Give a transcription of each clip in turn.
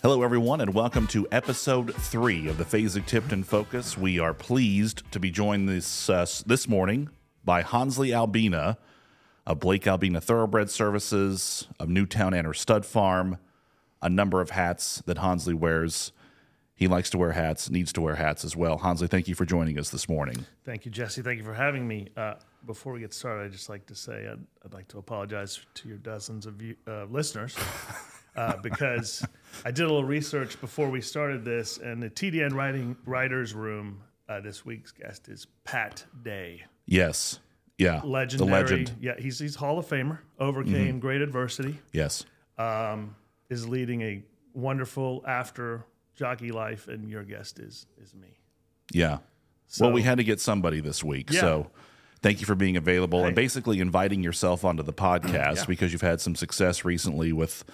Hello, everyone, and welcome to episode three of the Fasig-Tipton in Focus. We are pleased to be joined this uh, this morning by Hanzly Albina of Blake Albina Thoroughbred Services, of Newtown Anner Stud Farm, a number of hats that Hanzly wears. He likes to wear hats, needs to wear hats as well. Hanzly, thank you for joining us this morning. Thank you, Jesse. Thank you for having me. Uh, before we get started, I'd just like to say I'd, I'd like to apologize to your dozens of you, uh, listeners uh, because I did a little research before we started this, and the TDN writing writers room uh, this week's guest is Pat Day. Yes. Yeah. Legendary. The legend. Yeah, he's he's Hall of Famer. Overcame great adversity. Yes. Um, is leading a wonderful after jockey life, and your guest is is me. Yeah. So, well, we had to get somebody this week. Yeah. So thank you for being available and basically inviting yourself onto the podcast Yeah. because you've had some success recently with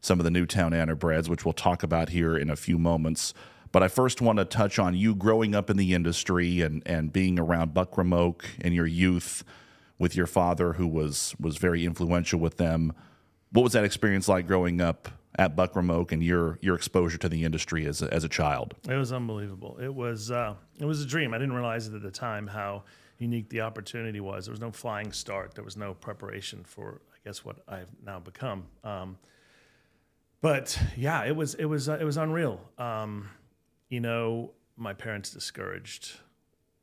some of the Newtown Anner breds, which we'll talk about here in a few moments. But I first want to touch on you growing up in the industry and, and being around Buckram Oak in your youth with your father, who was was very influential with them. What was that experience like growing up at Buckram Oak and your your exposure to the industry as a, as a child? It was unbelievable. It was uh, it was a dream. I didn't realize it at the time how unique the opportunity was. There was no flying start. There was no preparation for I guess what I've now become. Um, but yeah, it was it was uh, it was unreal. Um, you know, my parents discouraged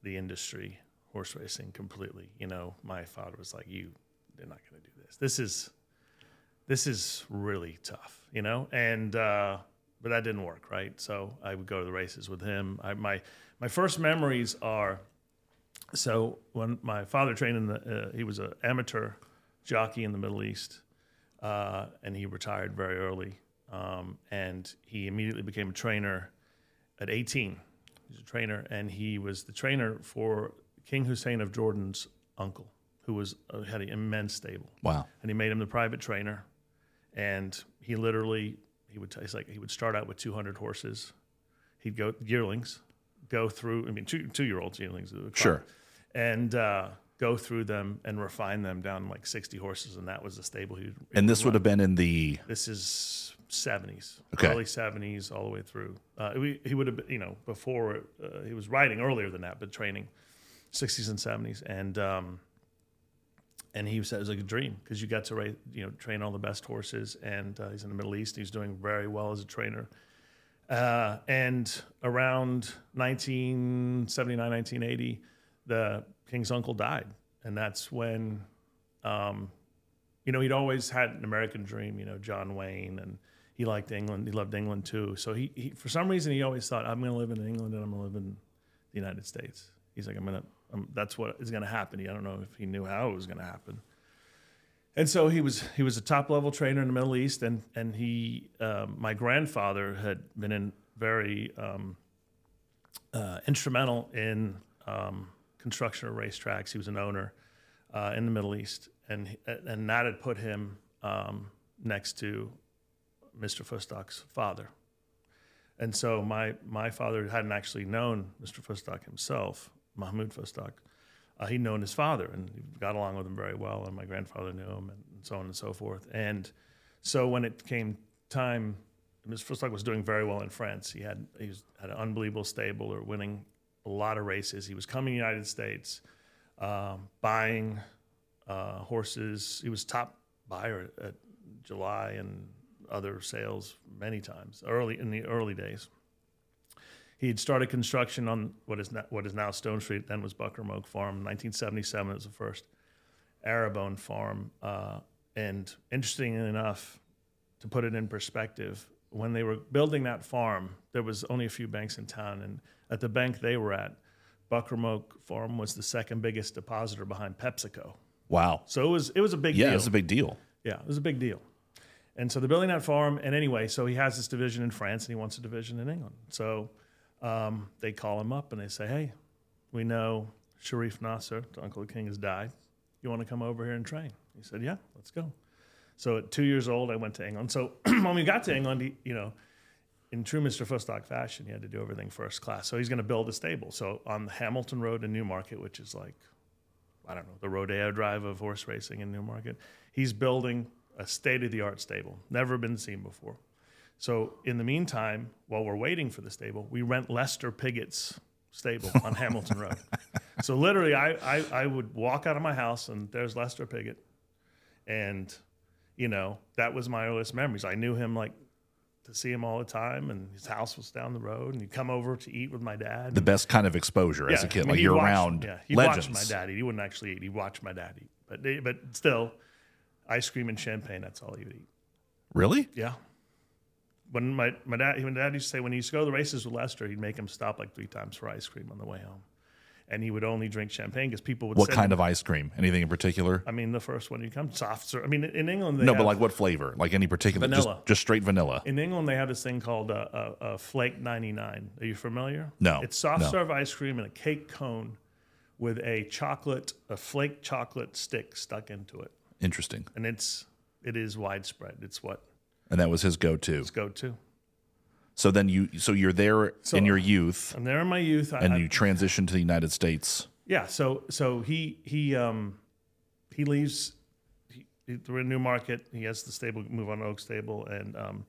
the industry, horse racing completely. You know, my father was like, "You, they're not going to do this. This is this is really tough, you know. And uh, but that didn't work, right? So I would go to the races with him. I, my my first memories are so when my father trained in the uh, he was an amateur jockey in the Middle East, uh, and he retired very early. Um, and he immediately became a trainer at 18. He's a trainer, and he was the trainer for King Hussein of Jordan's uncle, who was uh, had an immense stable Wow. and he made him the private trainer. And he literally, he would, he's like, he would start out with 200 horses. He'd go yearlings, go through. I mean, two two year olds yearlings, uh, Sure. And uh, go through them and refine them down like 60 horses, and that was the stable he. And this would have been in the This is 70s, Okay. early 70s, all the way through. Uh, we, he would have, been, you know, before uh, he was riding earlier than that, but training 60s and 70s, and um, and he said it was like a dream because you got to ra- you know train all the best horses, and uh, he's in the Middle East. He's doing very well as a trainer. Uh, and around 1979, 1980, the king's uncle died, and that's when, um, you know, he'd always had an American dream. You know, John Wayne, and he liked England. He loved England too. So he, he for some reason, he always thought, I'm going to live in England and I'm going to live in the United States. He's like, I'm going to. That's what is going to happen. I don't know if he knew how it was going to happen. And so he was he was a top level trainer in the Middle East, and and he um, my grandfather had been in very um, uh, instrumental in um, construction of racetracks. He was an owner uh, in the Middle East, and and that had put him um, next to Mr. Fustok's father. And so my my father hadn't actually known Mr. Fustok himself, Mahmoud Fustok. Uh, he'd known his father and got along with him very well, and my grandfather knew him, and so on and so forth. And so when it came time, Mr. Fustok was doing very well in France. He had he was, had an unbelievable stable, or winning a lot of races. He was coming to the United States, um, buying uh, horses. He was top buyer at July and other sales many times early in the early days. He had started construction on what is now, what is now Stone Street, then was Buckram Oak Farm. 1977 was the first Arabone farm. Uh, and interesting enough, to put it in perspective, when they were building that farm, there was only a few banks in town, and at the bank they were at, Buckram Oak Farm was the second biggest depositor behind PepsiCo. wow. So it was it was a big deal. Yeah, deal. was a big deal. Yeah, it was a big deal. And so they're building that farm. And anyway, so he has this division in France and he wants a division in England. So um, they call him up and they say, hey, we know Sharif Nasser, the Uncle of the King, has died. You want to come over here and train? He said, yeah, let's go. So at two years old, I went to England. So when we got to England, you know, in true Mr. Fustok fashion, he had to do everything first class. So he's going to build a stable. So on the Hamilton Road in Newmarket, which is like I don't know, the Rodeo Drive of horse racing in Newmarket. He's building a state of the art stable, never been seen before. So in the meantime, while we're waiting for the stable, we rent Lester Piggott's stable on Hamilton Road. So literally, I, I I would walk out of my house and there's Lester Piggott, and you know that was my earliest memories. I knew him like to see him all the time, and his house was down the road, and he'd come over to eat with my dad. The best kind of exposure as a kid. mean, like you're watch- around Yeah, he legends. watched my dad eat. He wouldn't actually eat. He watched my dad eat. But they, but still, ice cream and champagne. That's all he would eat. Really? Yeah. When my, my dad, when dad used to say when he used to go to the races with Lester, he'd make him stop like three times for ice cream on the way home, and he would only drink champagne because people would. What kind him- of ice cream? Anything in particular? I mean, the first one you come soft serve. I mean, in England, they No, but like what flavor? Like any particular? Vanilla. Just, just straight vanilla. in England they have this thing called uh, uh, uh, Flake 99. Are you familiar? No, It's soft no. serve ice cream in a cake cone with a chocolate, a flake chocolate stick stuck into it, Interesting. and it's it is widespread. It's what And that was his go-to. His go to. So then you, so you're there in your youth, I'm there in my youth. And I- you transition to the United States. Yeah, so so he he um he leaves he, we're in Newmarket. He has the stable move on to Oak Stable, and um,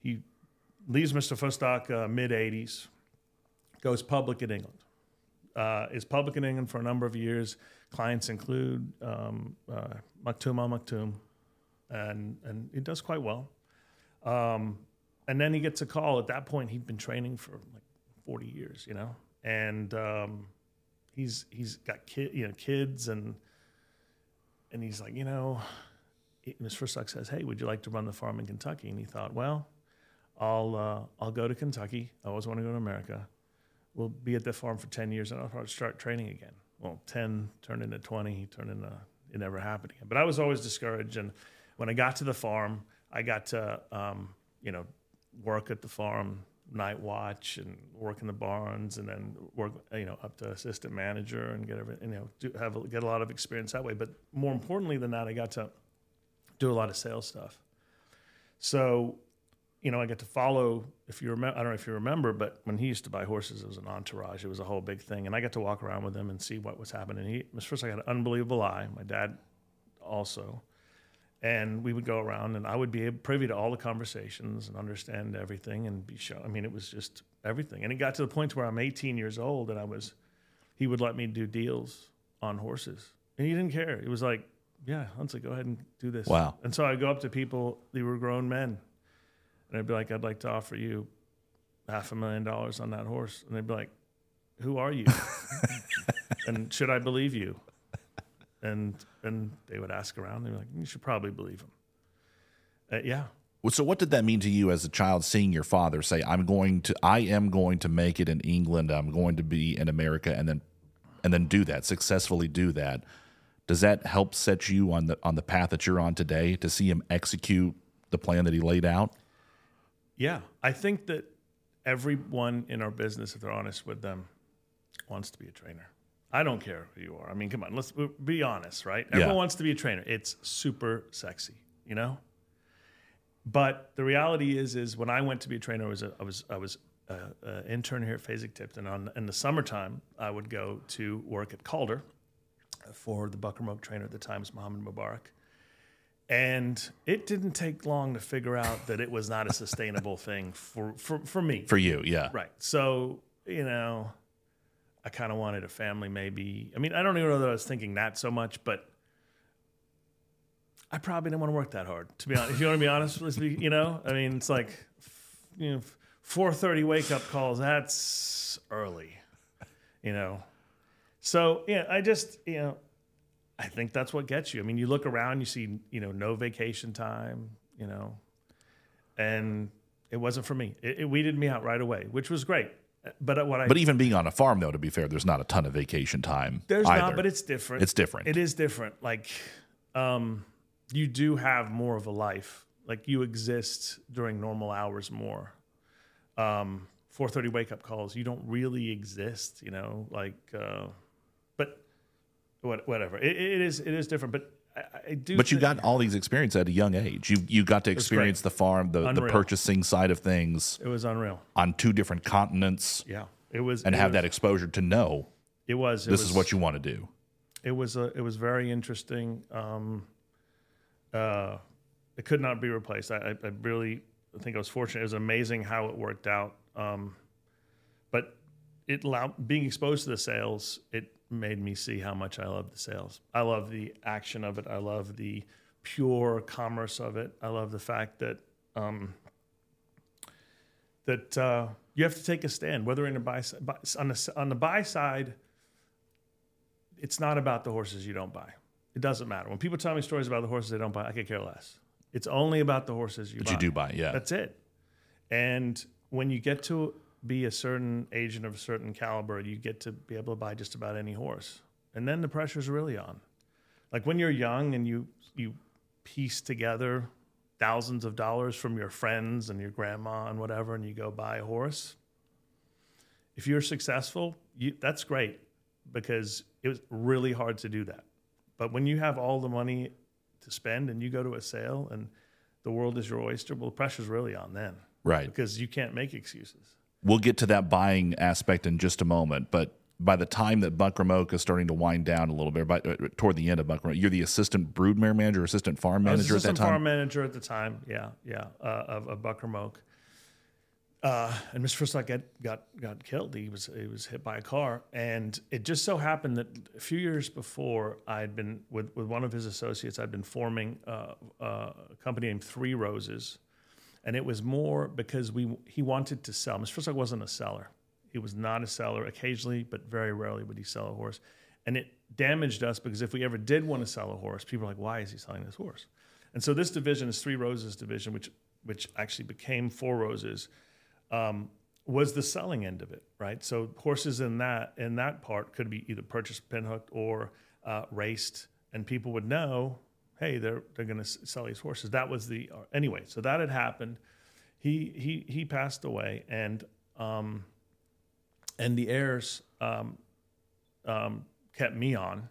he leaves Mr. Fustok uh, mid '80s, goes public in England. Uh, is public in England for a number of years. Clients include um, uh, Maktoum Al Maktoum, and and he does quite well. Um, and then he gets a call. At that point, he'd been training for like 40 years, you know, and um, he's he's got kid, you know, kids, and and he's like, you know, Ms. Fustok says, "Hey, would you like to run the farm in Kentucky?" And he thought, well, I'll uh, I'll go to Kentucky. I always want to go to America. We'll be at the farm for 10 years, and I'll probably start training again. Well, 10 turned into 20, turned into it never happened again. But I was always discouraged, and when I got to the farm, I got to um, you know work at the farm night watch and work in the barns and then work you know up to assistant manager and get every you know do, have a, get a lot of experience that way. But more importantly than that I got to do a lot of sales stuff. So you know I get to follow if you remember I don't know if you remember but when he used to buy horses it was an entourage. It was a whole big thing. And I got to walk around with him and see what was happening. He first I got an unbelievable eye. My dad also and we would go around and I would be privy to all the conversations and understand everything and be shown. I mean, it was just everything. And it got to the point where I'm 18 years old and I was, he would let me do deals on horses and he didn't care. He was like, yeah, Huntley, go ahead and do this. Wow. And so I'd go up to people, they were grown men and I'd be like, I'd like to offer you half a million dollars on that horse. And they'd be like, who are you? and should I believe you? And and they would ask around. They were like, "You should probably believe him." Uh, yeah, So what did that mean to you as a child seeing your father say, I'm going to I am going to make it in England, I'm going to be in America and then and then do that, successfully do that. Does that help set you on the on the path that you're on today to see him execute the plan that he laid out? yeah. I think that everyone in our business, if they're honest with them, wants to be a trainer. I don't care who you are. I mean, come on, let's be honest, right? Everyone Yeah. wants to be a trainer. It's super sexy, you know. But the reality is, is when I went to be a trainer, I was a, I was I was a, a intern here at Fasig-Tipton. On in the summertime, I would go to work at Calder for the Buckram Oak trainer at the time, was Mohammed Mubarak. And it didn't take long to figure out that it was not a sustainable thing for, for, for me. For you, yeah. Right. So, you know, I kind of wanted a family maybe. I mean, I don't even know that I was thinking that so much, but I probably didn't want to work that hard, to be honest. If you want to be honest, let's be, you know, I mean, it's like, you know, 4.30 wake up calls, that's early, you know. So, yeah, I just, you know, I think that's what gets you. I mean, you look around, you see, you know, no vacation time, you know, and it wasn't for me. It, it weeded me out right away, which was great. But what I But even being on a farm, though, to be fair, there's not a ton of vacation time. there's either. not, but it's different. it's different. It is different. Like, um, you do have more of a life. Like you exist during normal hours more. Um, 4:30 wake up calls. You don't really exist. You know, like, uh, but what, whatever. It, it is. It is different. But I, do. But you got all these experience at a young age. You you got to experience the farm, the, the purchasing side of things It was unreal. on two different continents, Yeah. It was. and it have was, that exposure to know It was. It this was, is what you want to do. it was a it was very interesting. Um, uh, it could not be replaced. I, I, I really think I was fortunate. It was amazing how it worked out. Um, but it allowed being exposed to the sales. It made me see how much I love the sales. I love the action of it. I love the pure commerce of it. I love the fact that um, that uh, you have to take a stand, whether in a buy, buy on the on the buy side. It's not about the horses you don't buy. It doesn't matter. When people tell me stories about the horses they don't buy, I could care less. It's only about the horses you But buy. you do buy, yeah. That's it. And when you get to be a certain agent of a certain caliber, you get to be able to buy just about any horse. And then the pressure's really on. Like when you're young and you you piece together thousands of dollars from your friends and your grandma and whatever, and you go buy a horse. If you're successful, you, that's great because it was really hard to do that. But when you have all the money to spend and you go to a sale and the world is your oyster, well, the pressure's really on then right. because you can't make excuses. We'll get to that buying aspect in just a moment, but by the time that Buckram Oak is starting to wind down a little bit, by, uh, toward the end of Buckram Oak, you're the assistant broodmare manager, assistant farm manager at that time. assistant farm manager at the time. Yeah, yeah, uh, of, of Buckram Oak. Uh, and Mr. Fustok got, got got killed. He was he was hit by a car, and it just so happened that a few years before, I had been with with one of his associates. I'd been forming uh, uh, a company named Three Roses, and it was more because we he wanted to sell. Mr. Fustok wasn't a seller. He was not a seller. Occasionally, but very rarely would he sell a horse, and it damaged us because if we ever did want to sell a horse, people were like, "Why is he selling this horse?" And so this division is Three Roses division, which which actually became Four Roses, um, was the selling end of it, right? So horses in that in that part could be either purchased pinhooked or uh, raced, and people would know, hey, they're they're going to sell these horses. That was the anyway. So that had happened. He he he passed away, and um, and the heirs um, um, kept me on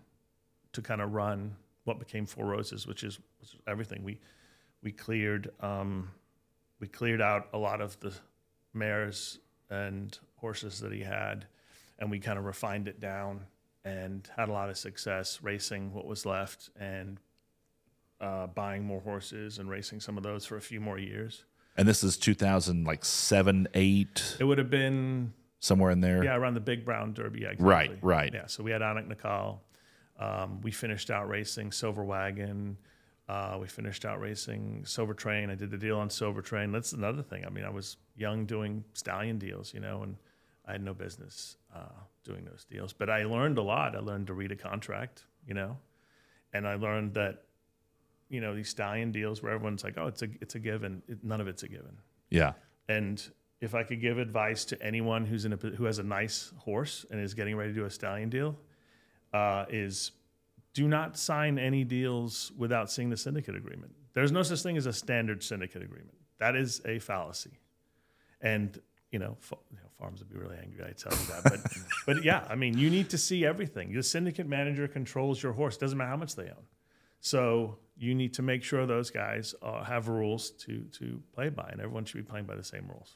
to kind of run what became Four Roses, which is, which is everything. We we cleared um, we cleared out a lot of the mares and horses that he had, and we kind of refined it down and had a lot of success racing what was left and uh, buying more horses and racing some of those for a few more years. And this is 2000, like seven, eight, It would have been somewhere in there. Yeah, around the Big Brown Derby. Yeah, Right, exactly. right. Yeah, so we had Anik Nakal. Um, we finished out racing Silver Wagon. Uh, we finished out racing Silver Train. I did the deal on Silver Train. That's another thing. I mean, I was young doing stallion deals, you know, and I had no business uh, doing those deals. But I learned a lot. I learned to read a contract, you know, and I learned that, you know, these stallion deals where everyone's like, oh, it's a it's a given. It, none of it's a given. Yeah. And if I could give advice to anyone who's in a who has a nice horse and is getting ready to do a stallion deal, uh, is do not sign any deals without seeing the syndicate agreement. There's no such thing as a standard syndicate agreement. That is a fallacy. And you know, fa- you know farms would be really angry. I tell you that, but but yeah, I mean, you need to see everything. The syndicate manager controls your horse. Doesn't matter how much they own. So you need to make sure those guys uh, have rules to to play by, and everyone should be playing by the same rules.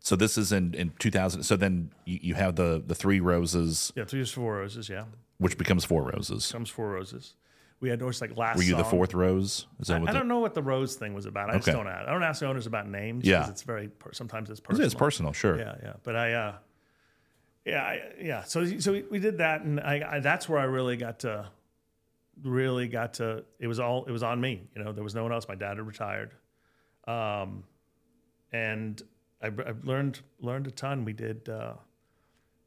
So this is in, in 2000. So then you, you have the, the three roses, Yeah, three is four roses. Yeah, which becomes four roses. comes four roses. We had horses like last. Were you the fourth rose? Is that I, what I the, don't know what the rose thing was about. I just don't ask. I don't ask the owners about names. Yeah. it's very per- sometimes it's personal. is personal, sure. Yeah, yeah. But I, uh, yeah, I, yeah. So so we, we did that, and I, I that's where I really got to, really got to. It was all it was on me. You know, there was no one else. My dad had retired, um, and I, I learned learned a ton. We did. Uh,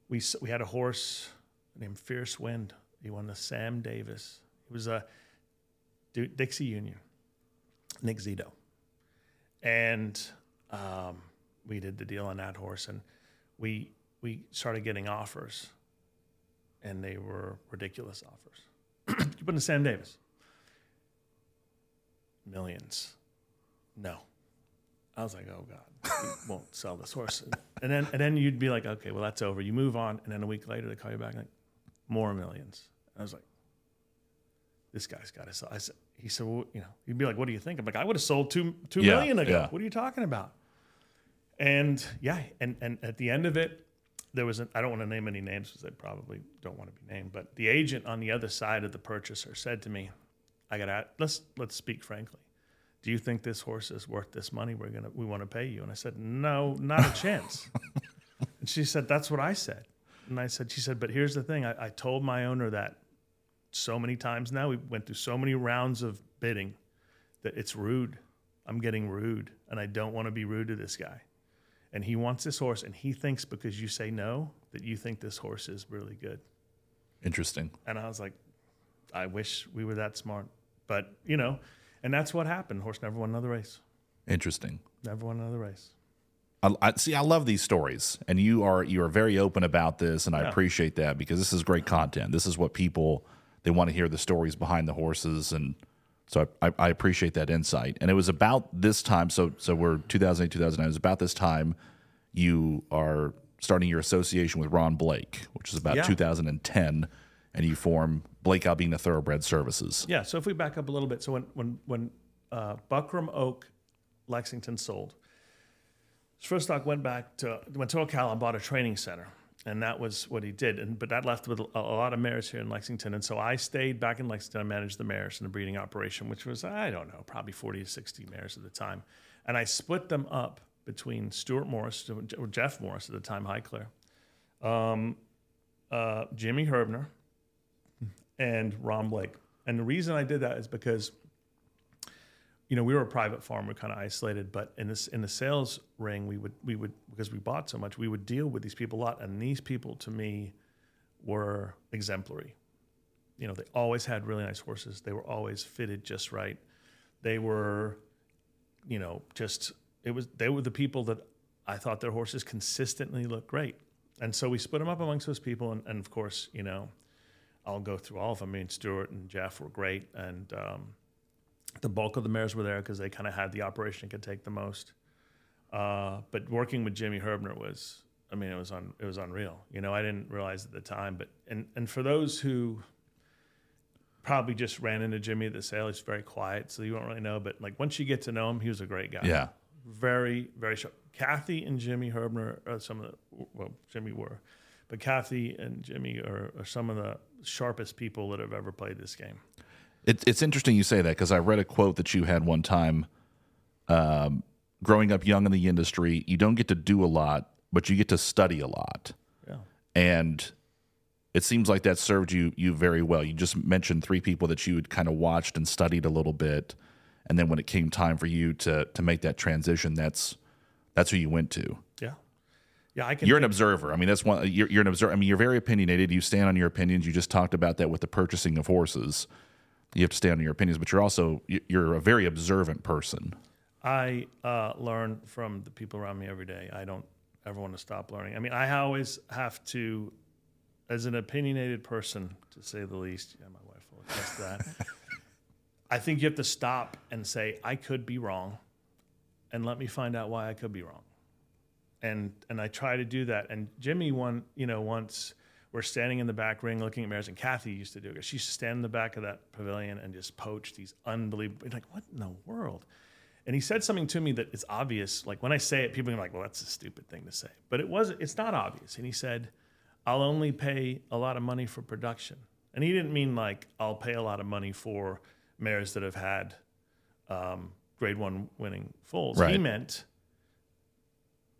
we we had a horse named Fierce Wind. He won the Sam Davis. He was a Dixie Union, Nick Zito, and um, we did the deal on that horse, and we we started getting offers, and they were ridiculous offers. you put in Sam Davis, millions, no. I was like, oh god, we won't sell this horse, and then and then you'd be like, okay, well that's over. You move on, and then a week later they call you back like, more millions. I was like, this guy's got to sell. I said, he said, well, you know, he'd be like, what do you think? I'm like, I would have sold two two million Yeah, ago. yeah. What are you talking about? And yeah, and and at the end of it, there was an, I don't want to name any names because they probably don't want to be named, but the agent on the other side of the purchaser said to me, "I got to let's let's speak frankly. Do you think this horse is worth this money? We're gonna we want to pay you." And I said, "No, not a chance." and she said, "That's what I said." And I said, "She said, but here's the thing. I, I told my owner that so many times now. We went through so many rounds of bidding that it's rude. I'm getting rude, and I don't want to be rude to this guy." And he wants this horse and he thinks because you say no that you think this horse is really good Interesting. and i was like i wish we were that smart but you know and that's what happened horse never won another race Interesting. never won another race I, I see. I love these stories, and you are you are very open about this, and I appreciate that because this is great content. This is what people they want to hear the stories behind the horses, and so I, I, appreciate that insight. And it was about this time. So so we're 2008, 2009. It was about this time you are starting your association with Ron Blake, which is about Yeah. 2010, and you form Blake Albina Thoroughbred Services. yeah so if we back up a little bit so when when when uh, buckram oak lexington sold Fustok went back to went to ocala and bought a training center and that was what he did. And but that left with a, a lot of mares here in lexington. And so i stayed back in lexington. I managed the mares in the breeding operation which was i don't know probably 40 to 60 mares at the time. And i split them up between stuart morris or jeff morris at the time highclere um, uh, jimmy herbner and ron blake. And the reason i did that is because you know, we were a private farm, we're kind of isolated, but in this in the sales ring, we would we would because we bought so much, we would deal with these people a lot, and these people to me were exemplary. You know, they always had really nice horses. They were always fitted just right. They were, you know, just it was they were the people that I thought their horses consistently looked great, and so we split them up amongst those people, and, and of course, you know, I'll go through all of them. I mean, Stuart and Jeff were great, and um, the bulk of the mares were there because they kind of had the operation could take the most. Uh, but working with Jimmy Herbner was, I mean, it was un, it was unreal. You know, I didn't realize at the time, but and and for those who probably just ran into Jimmy at the sale, he's very quiet, so you won't really know. But like once you get to know him, he was a great guy. Yeah. very very sharp. Kathy and Jimmy Herbner are some of the well, Jimmy were, but Kathy and Jimmy are, are some of the sharpest people that have ever played this game. It, it's interesting you say that because I read a quote that you had one time. Um, growing up young in the industry, you don't get to do a lot, but you get to study a lot, Yeah. and it seems like that served you you very well. You just mentioned three people that you had kind of watched and studied a little bit, and then when it came time for you to to make that transition, that's that's who you went to. Yeah. Yeah, I can. You're an observer. I mean, that's one. You're, you're an observer. I mean, you're very opinionated. You stand on your opinions. You just talked about that with the purchasing of horses. You have to stand on your opinions, but you're also you- you're a very observant person. I uh, learn from the people around me every day. I don't ever want to stop learning. I mean, I always have to, as an opinionated person, to say the least. Yeah, my wife will attest that. I think you have to stop and say, I could be wrong, and let me find out why I could be wrong. And and I try to do that. And Jimmy, one you know, once we're standing in the back ring looking at mares, and Kathy used to do it. She used to stand in the back of that pavilion and just poach these unbelievable. Like, what in the world? And he said something to me that is obvious. Like when I say it, people are like, "Well, that's a stupid thing to say," but it was. It's not obvious. And he said, "I'll only pay a lot of money for production." And he didn't mean like I'll pay a lot of money for mares that have had um, grade one winning foals. He meant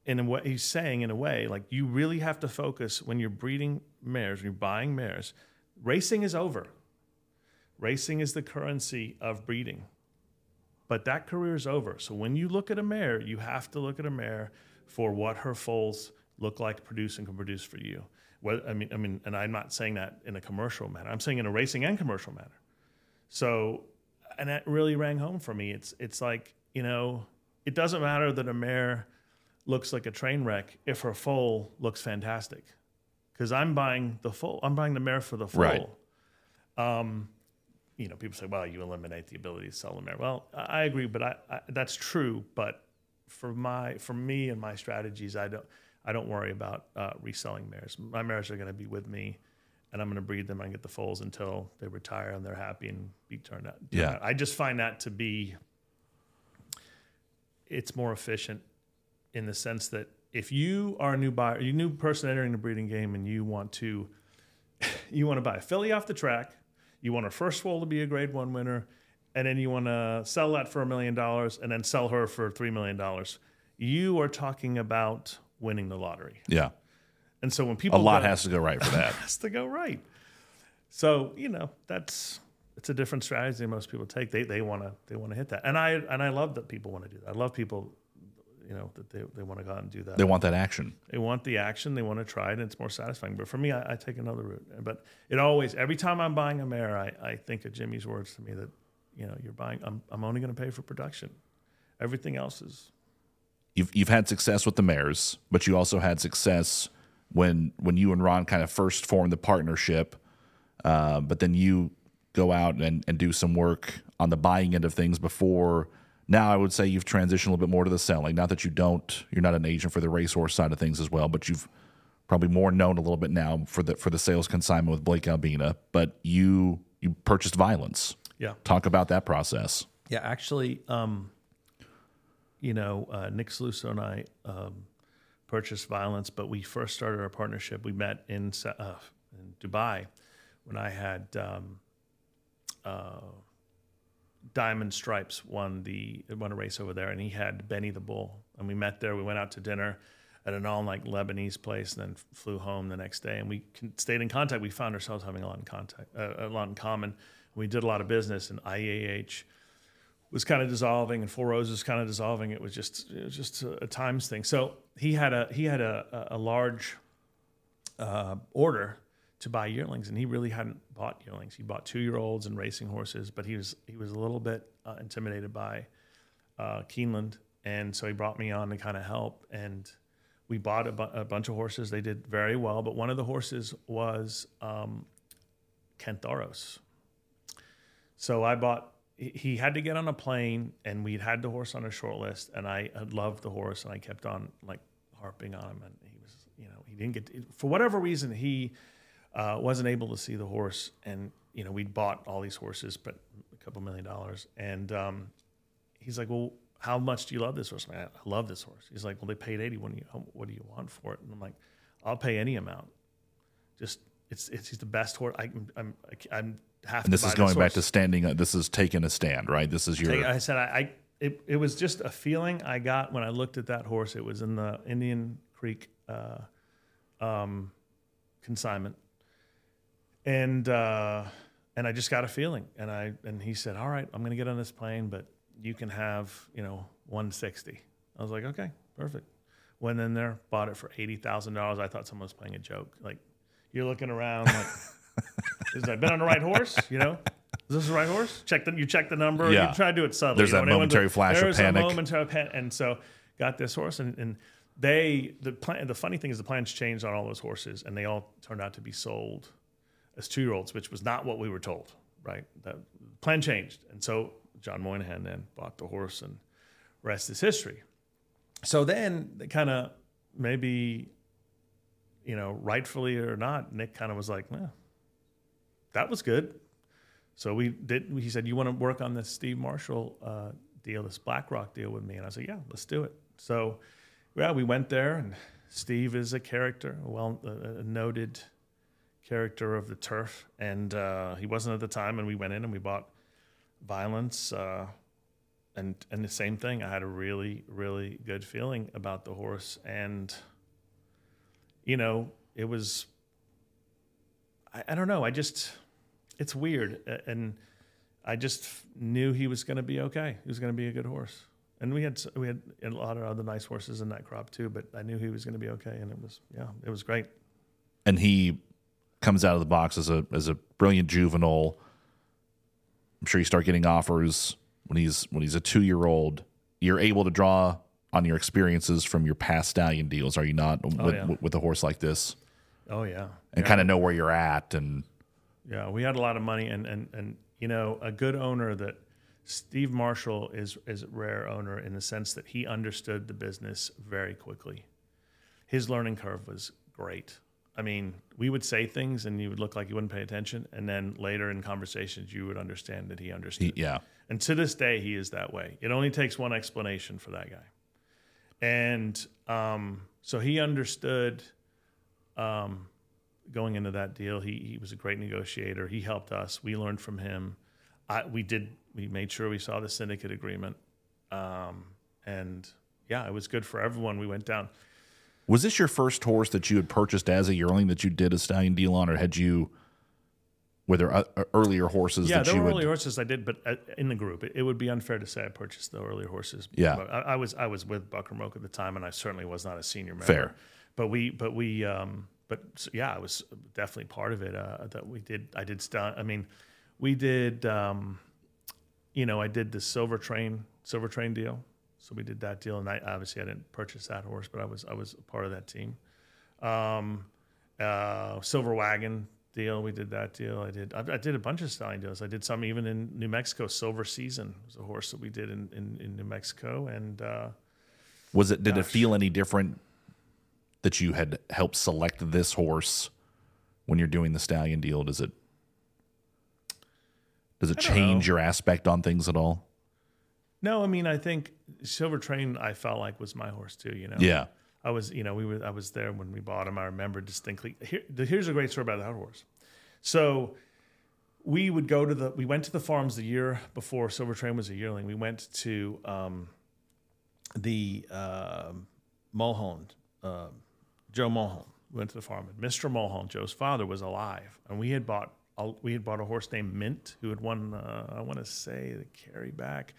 in way he's saying in a way like you really have to focus when you're breeding mares when you're buying mares racing is over. Racing is the currency of breeding. But that career is over. So when you look at a mare you have to look at a mare for what her foals look like produce and can produce for you. What i mean i mean and i'm not saying that in a commercial manner. I'm saying in a racing and commercial manner. So and that really rang home for me. It's it's like you know it doesn't matter that a mare looks like a train wreck if her foal looks fantastic. Because I'm buying the foal, I'm buying the mare for the foal. Right. Um, you know, people say, "Well, you eliminate the ability to sell the mare." Well, I agree, but I, I that's true. But for my, for me and my strategies, I don't, I don't worry about uh, reselling mares. My mares are going to be with me, and I'm going to breed them and get the foals until they retire and they're happy and be turned out. Yeah. I just find that to be, it's more efficient in the sense that if you are a new buyer, you new person entering the breeding game, and you want to, you want to buy a filly off the track, you want her first foal to be a Grade One winner, and then you want to sell that for a million dollars, and then sell her for three million dollars. You are talking about winning the lottery. Yeah. And so when people A lot go- has to go right for that. has to go right. So you know that's it's a different strategy than most people take. They they want to they want to hit that, and I and I love that people want to do that. I love people, you know, that they, they want to go out and do that. they want that action. They want the action. They want to try it. and It's more satisfying. But for me, I, I take another route. But it always every time I'm buying a mare, I, I think of Jimmy's words to me that you know you're buying. I'm I'm only going to pay for production. Everything else is You've you've had success with the mares, but you also had success when when you and Ron kind of first formed the partnership. Uh, but then you go out and, and do some work on the buying end of things before. Now I would say you've transitioned a little bit more to the selling. Not that you don't, you're not an agent for the racehorse side of things as well, but you've probably more known a little bit now for the for the sales consignment with Blake Albina. But you you purchased violence. yeah. Talk about that process. Yeah, actually, um, you know, uh, Nick Sallusto and I um, purchased Violence, but we first started our partnership. We met in uh, in Dubai when I had um, uh, Diamond Stripes won the won a race over there, and he had Benny the Bull, and we met there. We went out to dinner at an all night Lebanese place, and then flew home the next day. And we stayed in contact. We found ourselves having a lot in contact, uh, a lot in common. We did a lot of business, and IEAH was kind of dissolving and Four Roses kind of dissolving. It was just it was just a, a times thing. So he had a he had a, a, a large uh, order to buy yearlings, and he really hadn't bought yearlings. He bought two year olds and racing horses, but he was he was a little bit uh, intimidated by uh, Keeneland, and so he brought me on to kind of help. And we bought a, bu- a bunch of horses. They did very well, but one of the horses was um, Kantharos. So I bought. he- had to get on a plane, and we'd had the horse on a short list, and I loved the horse, and I kept on like harping on him, and he was, you know, he didn't get for whatever reason he uh, wasn't able to see the horse, and you know we'd bought all these horses, but a couple million dollars, and um, he's like, well. How much do you love this horse? Like, I love this horse. He's like, well, they paid eighty. What do you What do you want for it? And I'm like, I'll pay any amount. Just it's it's he's the best horse. I, I'm I'm I'm And this is going back to standing. uh, This is taking a stand, right? This is your. I said I, I it, it was just a feeling I got when I looked at that horse. It was in the Indian Creek uh, um, consignment, and uh, and I just got a feeling. And I and he said, "All right, I'm going to get on this plane, but you can have you know 160." I was like, "Okay, perfect." Went in there, bought it for eighty thousand dollars. I thought someone was playing a joke. Like you're looking around like. Is I been on the right horse? You know, is this the right horse? Check the you check the number. Yeah. You try to do it subtly. There's you know, that momentary flash of There's panic. a momentary pan- and so got this horse, and, and they the plan. The funny thing is the plans changed on all those horses, and they all turned out to be sold as two year olds, which was not what we were told. Right, the plan changed, and so John Moynihan then bought the horse, and rest is history. So then, they kind of maybe, you know, rightfully or not, Nick kind of was like, "Well, that was good." So we did. He said, "You want to work on this Steve Marshall uh, deal, this BlackRock deal with me?" And I said, "Yeah, let's do it." So, yeah, we went there, and Steve is a character, well, a noted character of the turf, and uh, he wasn't at the time. And we went in and we bought Violence, uh, and and the same thing. I had a really really good feeling about the horse, and you know, it was. I, I don't know. I just it's weird, and I just knew he was going to be okay. He was going to be a good horse, and we had we had a lot of other nice horses in that crop too. But I knew he was going to be okay, and it was yeah, it was great. and he comes out of the box as a as a brilliant juvenile. I'm sure you start getting offers when he's when he's a two year old. You're able to draw on your experiences from your past stallion deals, are you not? Oh, with, Oh, yeah. with a horse like this, Oh yeah, and yeah. kind of know where you're at, and Yeah, we had a lot of money, and and and you know, a good owner that Steve Marshall is is a rare owner in the sense that he understood the business very quickly. His learning curve was great. I mean, we would say things, and you would look like you wouldn't pay attention, and then later in conversations, you would understand that he understood. he, yeah, And to this day, he is that way. It only takes one explanation for that guy. and um, so he understood um, going into that deal. He he was a great negotiator. He helped us. We learned from him. I, we did. We made sure we saw the syndicate agreement, um, and yeah, it was good for everyone. We went down. Was this your first horse that you had purchased as a yearling that you did a stallion deal on, or had you? Were there uh, earlier horses Yeah, that there you were would? early horses I did, but uh, in the group, it, would be unfair to say I purchased the earlier horses. Yeah. I, I was I was with Buckram Oak at the time, and I certainly was not a senior member. Fair. But we, but we, um, but yeah, I was definitely part of it. Uh, that we did. I did. St- I mean, we did. Um, you know, I did the Silver Train Silver Train deal. So we did that deal, and I obviously I didn't purchase that horse, but I was I was a part of that team. Um, uh, Silver Wagon deal, we did that deal. I did I, I did a bunch of stallion deals. I did some even in New Mexico. Silver Season was a horse that we did in in, in New Mexico, and uh, Was it? Did it feel any different that you had helped select this horse when you're doing the stallion deal? Does it? Does it change know. your aspect on things at all? No, I mean I think Silver Train I felt like was my horse too. You know, Yeah. I was, you know, we were, I was there when we bought him. I remember distinctly. Here, here's a great story about that horse. So we would go to the, we went to the farms the year before Silver Train was a yearling. We went to um, the um Mulholland, uh, Joe Mulholland. We went to the farm. And Mr. Mulholland, Joe's father, was alive, and we had bought, a, we had bought a horse named Mint, who had won, uh, I want to say, the carry back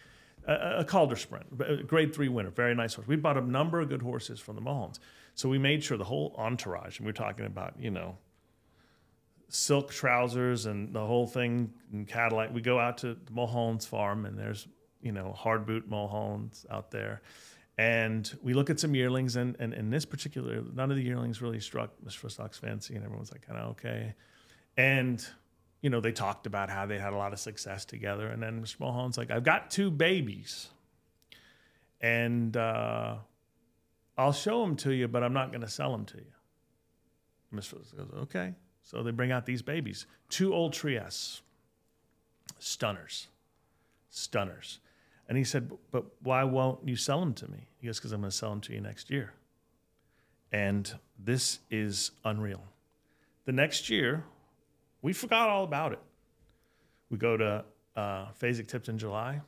a, a Calder Sprint, a grade three winner, very nice horse. We bought a number of good horses from the Mulhollands. So we made sure the whole entourage, and we are talking about, you know, silk trousers and the whole thing and Cadillac. We go out to the Mulholland's farm, and there's, you know, hard boot Mulhollands out there. And we look at some yearlings, and, and in this particular, none of the yearlings really struck Mr. Stock's fancy, and everyone's like, kind of okay. And you know, they talked about how they had a lot of success together. And then Mr. Mulholland's like, I've got two babies. And uh, I'll show them to you, but I'm not going to sell them to you. Mr. Phillips goes, okay. So they bring out these babies, two old Trieste, stunners, stunners. And he said, but why won't you sell them to me? He goes, because I'm going to sell them to you next year. And this is unreal. The next year, we forgot all about it. We go to uh, Fasig-Tipton July.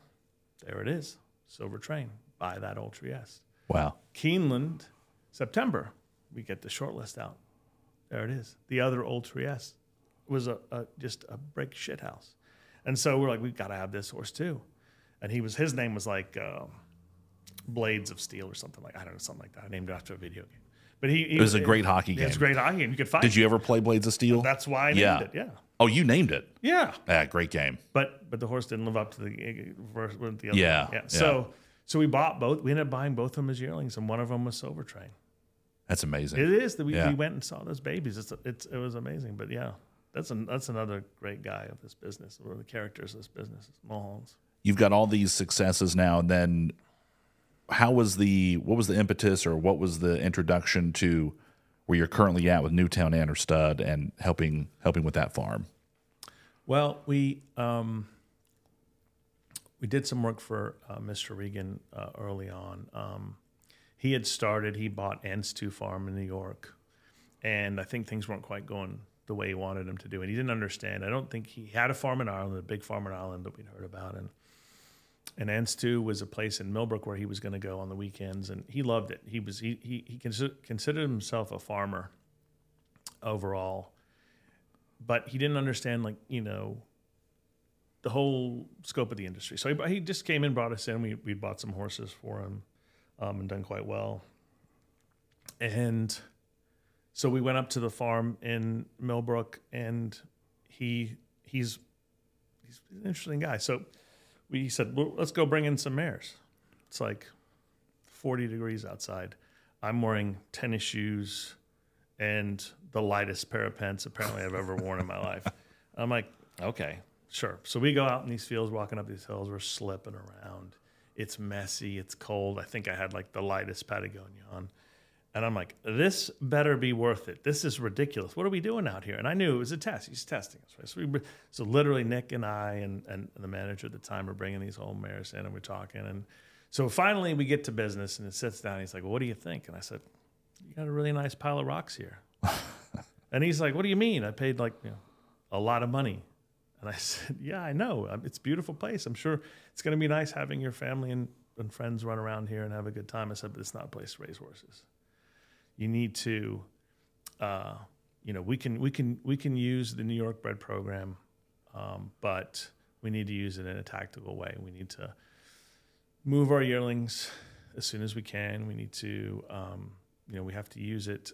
There it is. Silver Train. Buy that old Trieste. Wow. Keeneland, September. We get the short list out. There it is. The other old Trieste was a, a just a brick shit house. And so we're like, we've got to have this horse too. And he was his name was like um, Blades of Steel or something like I don't know something like that. I named it after a video game. But he, he It was a great hockey yeah, It's a great hockey game. You could find. Did you ever play Blades of Steel? That's why I named Yeah. it. Yeah. oh, you named it. Yeah. Ah, great game. but but the horse didn't live up to the first with the other. Yeah, yeah. yeah. So so we bought both. We ended up buying both of them as yearlings, and one of them was Silver Train. That's amazing. It is that we, Yeah. we went and saw those babies. It's, it's it was amazing. But yeah, that's an, that's another great guy of this business. One of the characters of this business, Mulholland's. You've got all these successes now, and then how was the what was the impetus or what was the introduction to where you're currently at with Newtown Anner Stud and helping helping with that farm? Well, we um, we did some work for uh, Mr. Regan uh, early on. Um, he had started. He bought Anstu Farm in New York, and I think things weren't quite going the way he wanted them to do. And he didn't understand. I don't think he had a farm in Ireland, a big farm in Ireland that we'd heard about, and and Anstu was a place in Millbrook where he was going to go on the weekends, and he loved it. He was he he, he consi- considered himself a farmer overall, but he didn't understand like you know the whole scope of the industry. So he, he just came in, brought us in. We we bought some horses for him, um, and done quite well. And so we went up to the farm in Millbrook, and he he's he's an interesting guy. So we said, well, let's go bring in some mares. It's like 40 degrees outside. I'm wearing tennis shoes and the lightest pair of pants apparently I've ever worn in my life. I'm like, okay, sure. So we go out in these fields, walking up these hills. We're slipping around. It's messy. It's cold. I think I had like the lightest Patagonia on. And I'm like, this better be worth it. This is ridiculous. What are we doing out here? And I knew it was a test. He's testing us. Right? So, we, so literally, Nick and I and, and the manager at the time are bringing these old mares in, and we're talking. And So finally, we get to business, and it sits down. He's like, well, "What do you think?" And I said, "You got a really nice pile of rocks here." and he's like, "What do you mean? I paid like you know, a lot of money." And I said, "Yeah, I know. It's a beautiful place. I'm sure it's going to be nice having your family and, and friends run around here and have a good time." I said, "But it's not a place to raise horses. You need to, uh, you know, we can we can we can use the New York bred program, um, but we need to use it in a tactical way. We need to." move our yearlings as soon as we can. We need to, um, you know, we have to use it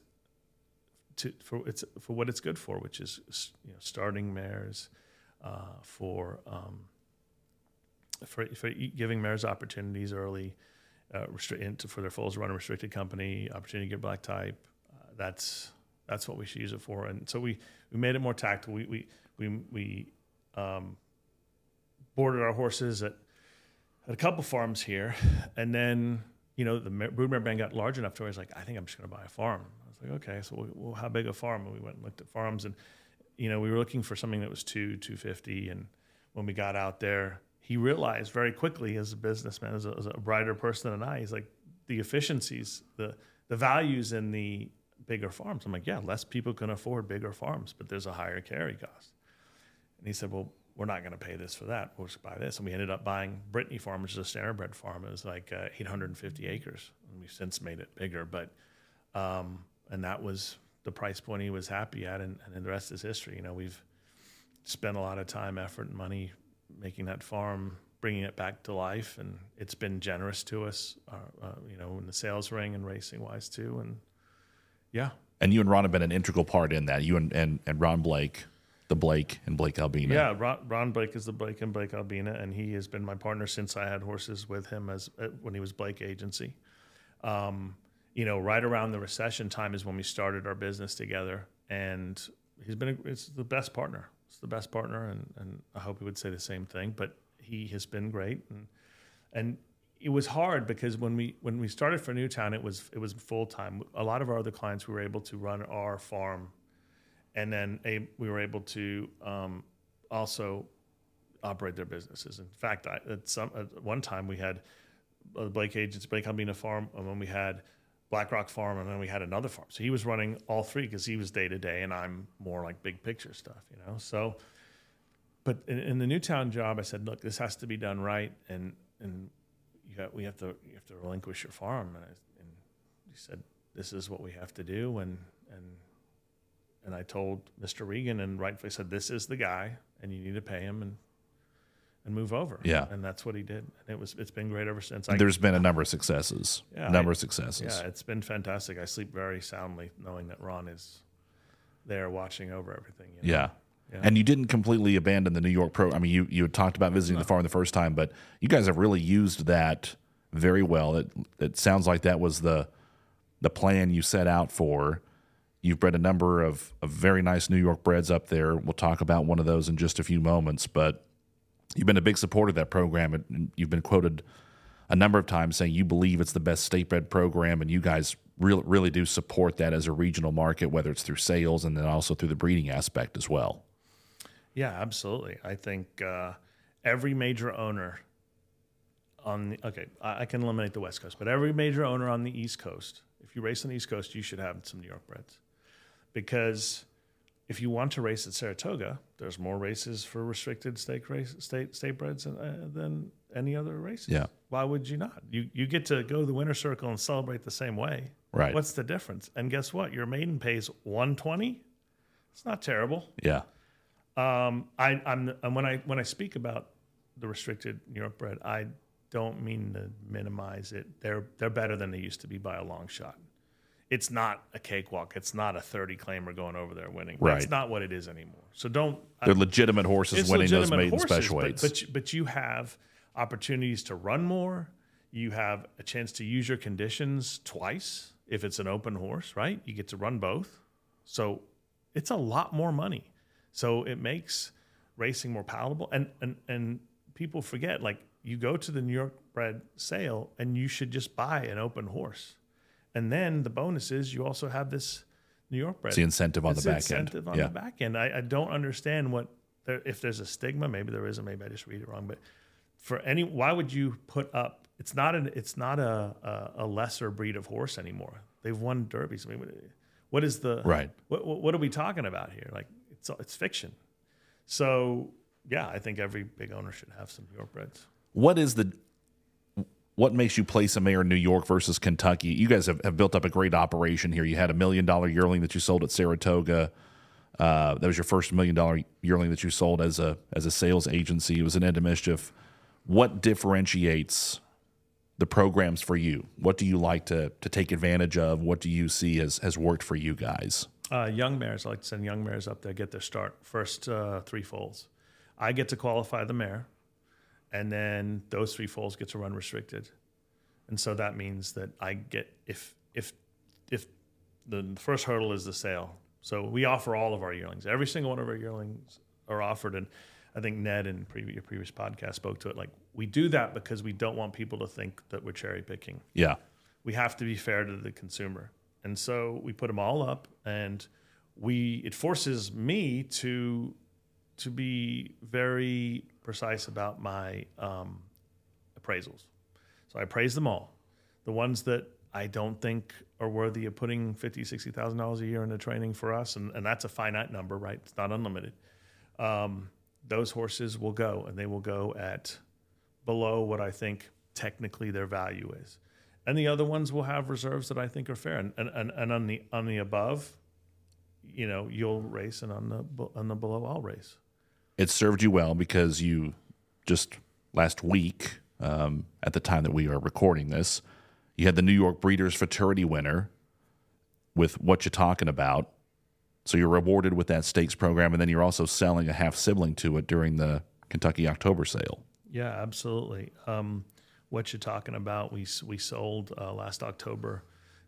to for it's for what it's good for, which is you know starting mares, uh, for um, for for giving mares opportunities early, uh, restrict for their foals to run a restricted company, opportunity to get black type. Uh, that's that's what we should use it for. And so we we made it more tactical. We we we we um, boarded our horses at at a couple farms here, and then you know the ma- broodmare band got large enough to where I was like, I think I'm just going to buy a farm. I was like, okay, so we'll, well, how big a farm? And we went and looked at farms, and you know we were looking for something that was two, two fifty, and when we got out there, he realized very quickly as a businessman, as a, as a brighter person than I, he's like the efficiencies, the the values in the bigger farms. I'm like, yeah, less people can afford bigger farms, but there's a higher carry cost. And he said, well, we're not going to pay this for that. We'll just buy this. And we ended up buying Brittany Farm, which is a standardbred farm. It was like uh, 850 acres. And we've since made it bigger. But, um, and that was the price point he was happy at. And, and the rest is history. You know, we've spent a lot of time, effort, and money making that farm, bringing it back to life. And it's been generous to us, uh, uh, you know, in the sales ring and racing wise too. And yeah, And you and Ron have been an integral part in that. You and, and, and Ron Blake, the Blake and Blake Albina. Yeah, Ron, Ron Blake is the Blake and Blake Albina, and he has been my partner since I had horses with him as uh, when he was Blake Agency. Um, you know, right around the recession time is when we started our business together, and he's been a, it's the best partner. The best partner, and, and I hope he would say the same thing. But he has been great, and and it was hard because when we when we started for Newtown, it was it was full time. A lot of our other clients we were able to run our farm and then a, we were able to um, also operate their businesses. In fact, I, at some at one time we had uh, Blake Agents, Blake Albina Farm, and then we had Black Rock Farm, and then we had another farm. So he was running all three because he was day to day, and I'm more like big picture stuff, you know. So, but in, in the Newtown job, I said, look, this has to be done right, and and you got, we have to you have to relinquish your farm, and, I, and he said, this is what we have to do, and and and I told Mr. Regan, and rightfully said, "This is the guy, and you need to pay him and and move over." Yeah. and that's what he did, and it was it's been great ever since. I, There's been a number of successes. Yeah, number I- of successes. yeah, it's been fantastic. I sleep very soundly knowing that Ron is there watching over everything. you know? Yeah. Yeah. And you didn't completely abandon the New York pro. I mean, you, you had talked about visiting the farm the first time, but you guys have really used that very well. It, it sounds like that was the the plan you set out for. You've bred a number of, of very nice New York breds up there. We'll talk about one of those in just a few moments, but you've been a big supporter of that program. And you've been quoted a number of times saying you believe it's the best state bred program, and you guys really, really do support that as a regional market, whether it's through sales and then also through the breeding aspect as well. Yeah, absolutely. I think uh, every major owner on the okay, I, I can eliminate the West Coast, but every major owner on the East Coast, if you race on the East Coast, you should have some New York breds, because if you want to race at Saratoga, there's more races for restricted stake race state state breds than, uh, than any other races. Yeah. Why would you not? You you get to go to the winter circle and celebrate the same way. Right. What's the difference? And guess what? Your maiden pays 120. It's not terrible. Yeah. Um, I, I'm and when I when I speak about the restricted New York bred, I don't mean to minimize it. They're they're better than they used to be by a long shot. It's not a cakewalk. It's not a 30 claimer going over there winning. That's Right. not what it is anymore. So don't. They're legitimate horses winning those legitimate maiden horses, special but, weights. But, you- but you have opportunities to run more. You have a chance to use your conditions twice if it's an open horse, right? You get to run both. So it's a lot more money. So it makes racing more palatable. And and and people forget like you go to the New York bred sale and you should just buy an open horse. And then the bonus is you also have this New York bred it's the incentive on it's the back incentive end. on yeah. the back end. I, I don't understand what there, if there's a stigma. Maybe there isn't. Maybe I just read it wrong. But for any, why would you put up? it's not an it's not a, a, a lesser breed of horse anymore. They've won derbies. I mean, what- what is the Right. What, what what are we talking about here? Like it's it's fiction. So yeah, I think every big owner should have some New York breds. What is the what makes you place a mare in New York versus Kentucky? You guys have, have built up a great operation here. You had a million dollar yearling that you sold at Saratoga. Uh, that was your first million dollar yearling that you sold as a as a sales agency. It was an Into Mischief. What differentiates the programs for you? What do you like to to take advantage of? What do you see as has worked for you guys? Uh, young mares, I like to send young mares up there, get their start. First uh, three foals. I get to qualify the mare, and then those three foals get to run restricted. And so that means that I get, if, if, if the first hurdle is the sale. So we offer all of our yearlings. Every single one of our yearlings are offered. And I think Ned in previous, your previous podcast spoke to it. Like, we do that because we don't want people to think that we're cherry picking Yeah. we have to be fair to the consumer. And so we put them all up and we it forces me to to be very precise about my um, appraisals. So I appraise them all. The ones that I don't think are worthy of putting fifty, sixty thousand dollars a year into training for us, and, and that's a finite number, right? It's not unlimited. Um, those horses will go, and they will go at below what I think technically their value is. And the other ones will have reserves that I think are fair. And, and, and, and on the on the above, you know, you'll race, and on the on the below, I'll race. It served you well because you just last week, um, at the time that we are recording this, you had the New York Breeders' Futurity winner with what you're talking about. So you're rewarded with that stakes program, and then you're also selling a half sibling to it during the Kentucky October sale. Yeah, absolutely. Um, what you're talking about, we we sold uh, last October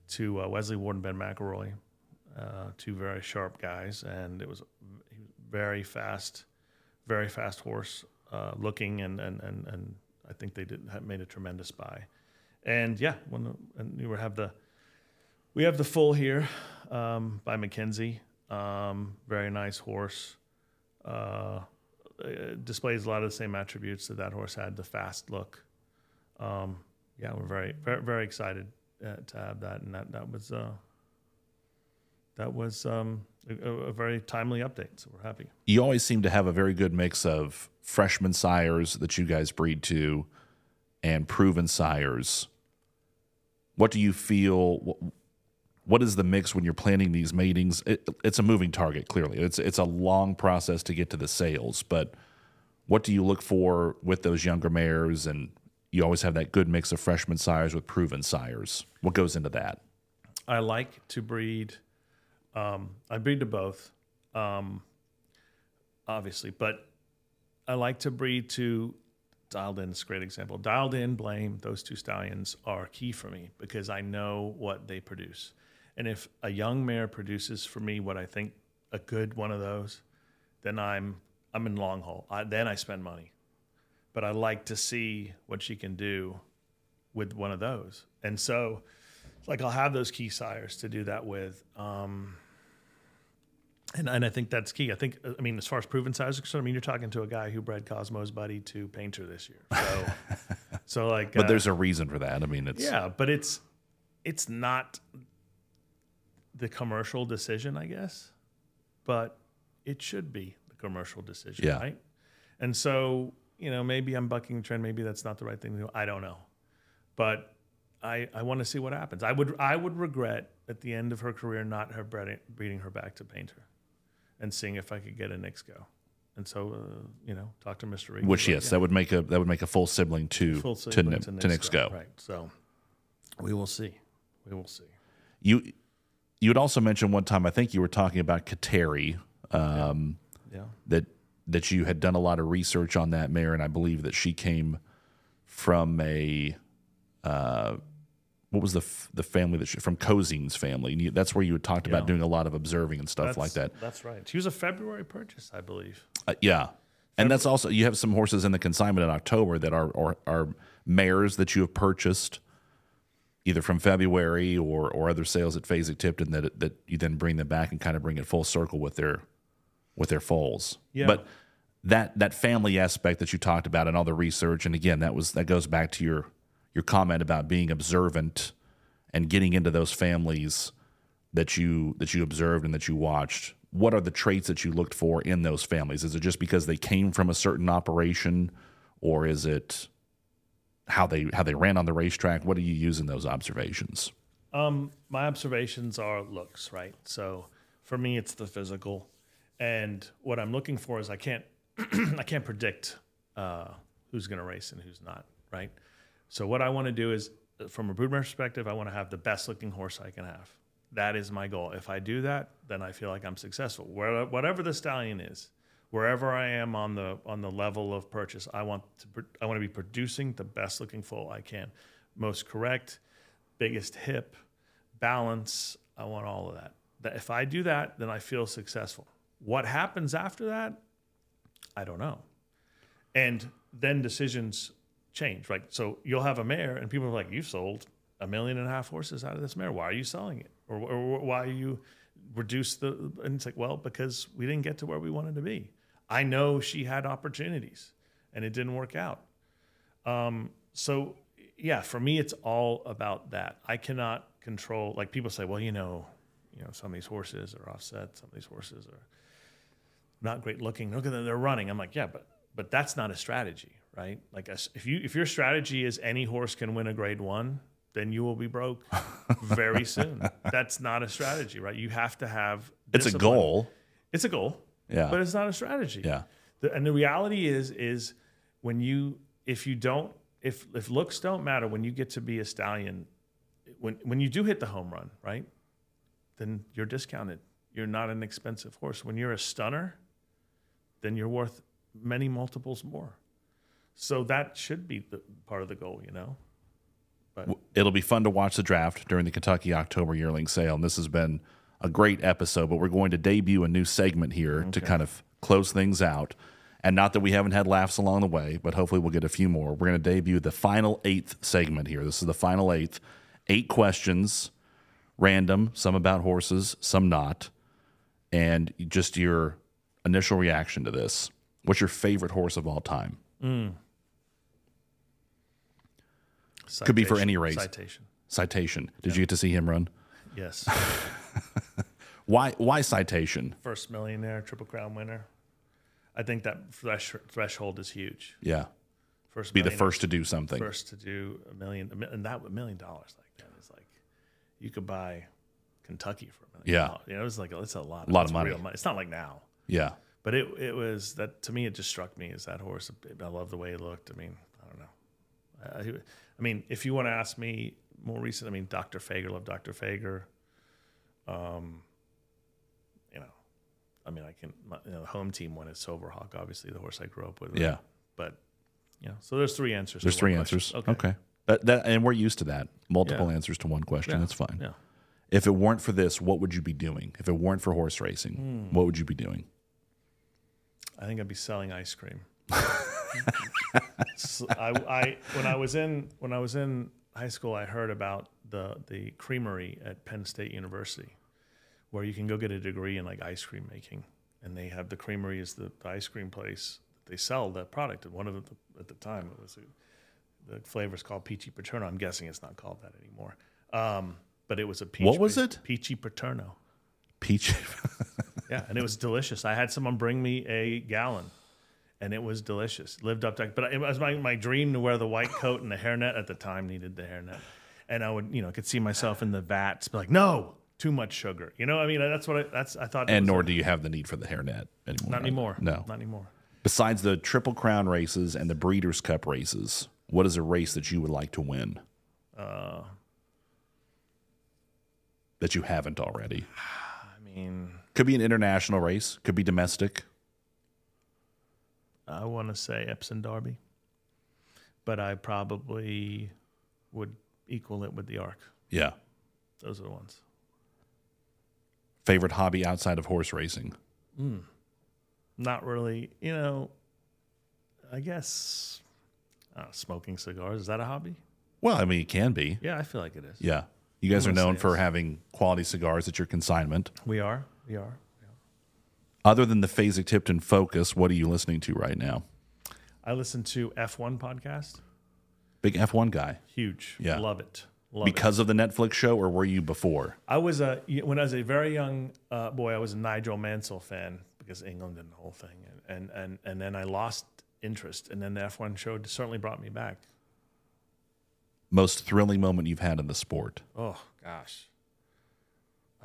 to uh, Wesley Ward and Ben McElroy, uh, two very sharp guys, and it was very fast, very fast horse uh, looking, and, and and and I think they did made a tremendous buy, and yeah, when and we have the we have the full here um, by McKinzie, um, very nice horse. Uh, displays a lot of the same attributes that that horse had the fast look. Um, yeah we're very very, very excited uh, to have that. And that that was uh, that was um, a, a very timely update so we're happy You always seem to have a very good mix of freshman sires that you guys breed to and proven sires. What do you feel? wh- What is the mix when you're planning these matings? It, it's a moving target, clearly. It's it's a long process to get to the sales, but what do you look for with those younger mares? And you always have that good mix of freshman sires with proven sires. What goes into that? I like to breed. Um, I breed to both, um, obviously, but I like to breed to dialed in. Is a great example. Dialed in, blame those two stallions are key for me because I know what they produce, and if a young mare produces for me what I think a good one of those, then I'm I'm in long haul. I, then I spend money, but I like to see what she can do with one of those, and so like I'll have those key sires to do that with. Um, and, and I think that's key. I think, I mean, as far as proven sires are concerned, I mean, you're talking to a guy who bred Kosmo's Buddy to Paynter this year. So, so like, But uh, there's a reason for that. I mean, it's yeah, but it's, it's not the commercial decision, I guess, but it should be the commercial decision, Yeah. right? And so, you know, maybe I'm bucking the trend. Maybe that's not the right thing to do. I don't know, but I, I want to see what happens. I would I would regret at the end of her career not her breeding her back to Paynter, and seeing if I could get a Knicks Go. And so, uh, you know, talk to Mr. Regan. which yes, yeah, that would make a that would make a full sibling to full to, sibling Ni- to Knicks Go. Right. So we will see. We will see. You you had also mentioned one time I think you were talking about Kateri um, Yeah. that that you had done a lot of research on that mare and I believe that she came from a uh, what was the f- the family that she, from Cozing's family and you, that's where you had talked about doing a lot of observing and stuff That's, like that. That's right. She was a February purchase, I believe. Uh, yeah. And that's also you have some horses in the consignment in October that are are, are mares that you have purchased either from February or or other sales at Fasig-Tipton that that you then bring them back and kind of bring it full circle with their with their foals. Yeah. But that that family aspect that you talked about and all the research and again that was that goes back to your your comment about being observant and getting into those families that you that you observed and that you watched. What are the traits that you looked for in those families? Is it just because they came from a certain operation, or is it how they how they ran on the racetrack? What do you use in those observations? Um, my observations are looks, right? So for me, it's the physical, and what I'm looking for is I can't I can't predict uh, who's going to race and who's not, right? So what I want to do is, uh, from a broodmare perspective, I want to have the best looking horse I can have. That is my goal. If I do that, then I feel like I'm successful. Where, whatever the stallion is, wherever I am on the on the level of purchase, I want to I want to be producing the best looking foal I can, most correct, biggest hip, balance. I want all of that. That if I do that, then I feel successful. What happens after that, I don't know. And then decisions change, right? So you'll have a mare, and people are like, "You've sold a million and a half horses out of this mare. Why are you selling it? Or, or why are you reduce the?" And it's like, well, because we didn't get to where we wanted to be. I know she had opportunities, and it didn't work out. Um, so yeah, for me, it's all about that. I cannot control. Like people say, well, you know, you know, some of these horses are offset. Some of these horses are not great looking. Look at them; they're running. I'm like, yeah, but but that's not a strategy, right? Like if you if your strategy is any horse can win a grade one, then you will be broke very soon. That's not a strategy, right? You have to have. It's a goal. It's a goal. Yeah. But it's not a strategy. Yeah. The, and the reality is is when you if you don't if if looks don't matter when you get to be a stallion when when you do hit the home run, right? Then you're discounted. You're not an expensive horse. When you're a stunner, then you're worth many multiples more. So that should be the part of the goal, you know. But It'll be fun to watch the draft during the Kentucky October yearling sale. And this has been a great episode, but we're going to debut a new segment here to kind of close things out. And not that we haven't had laughs along the way, but hopefully we'll get a few more. We're going to debut the final eighth segment here. This is the final eighth. Eight questions, random, some about horses, some not. And just your initial reaction to this. What's your favorite horse of all time? Hmm. Could be for any race. Citation. Citation. Did you get to see him run? Yes. Why? Why citation? First millionaire, triple crown winner. I think that thresh, threshold is huge. Yeah, First be the first to do something. first to do a million, and that a million dollars like that is like you could buy Kentucky for a million. Yeah. dollars. you know, it was like it's a lot, A lot of money. real It's not like now, Yeah, but it it was that to me. It just struck me as that horse. I love the way he looked. I mean, I don't know. I, I- mean, if you want to ask me more recent, I mean, Dr. Fager, love Dr. Fager. Um, you know, I mean, I can. My, you know, the home team won at Silverhawk, obviously the horse I grew up with. yeah. but you know, so there's three answers. There's one three question. answers. Okay. That, that, and we're used to that. Multiple Yeah. answers to one question. Yeah. That's fine. Yeah. If it weren't for this, what would you be doing? If it weren't for horse racing, Hmm. what would you be doing? I think I'd be selling ice cream. So I, I when I was in when I was in high school, I heard about the the creamery at Penn State University, where you can go get a degree in like ice cream making, and they have the creamery is the, the ice cream place that they sell that product. And one of the at the time it was a, the flavor is called Peachy Paterno. I'm guessing it's not called that anymore. Um, but it was a peach. What was it? Peachy Paterno. Peach. Yeah, and it was delicious. I had someone bring me a gallon, and it was delicious. Lived up to, but it was my, my dream to wear the white coat and the hairnet. At the time, needed the hairnet, and I would, you know, could see myself in the vats, be like, no, too much sugar. You know, I mean, that's what I, that's I thought. and nor like- do you have the need for the hairnet anymore. not anymore. No. not anymore. Besides the Triple Crown races and the Breeders' Cup races, what is a race that you would like to win Uh, that you haven't already? I mean, Could be an international race. Could be domestic. I want to say Epsom Derby, but I probably would equal it with the Arc. Yeah. Those are the ones. Favorite hobby outside of horse racing? Not really. You know, I guess uh, smoking cigars is that a hobby? Well, I mean, it can be. Yeah, I feel like it is. Yeah. You guys are known for having quality cigars at your consignment. We are. We are. Other than the Fasig-Tipton Focus, what are you listening to right now? I listen to F1 podcast. Big F1 guy. Huge. Yeah. Love it. Love it. Because of the Netflix show, or were you before? I was a when I was a very young uh, boy. I was a Nigel Mansell fan because England and the whole thing, and and and, and then I lost interest, and then the F1 show certainly brought me back. Most thrilling moment you've had in the sport? Oh gosh.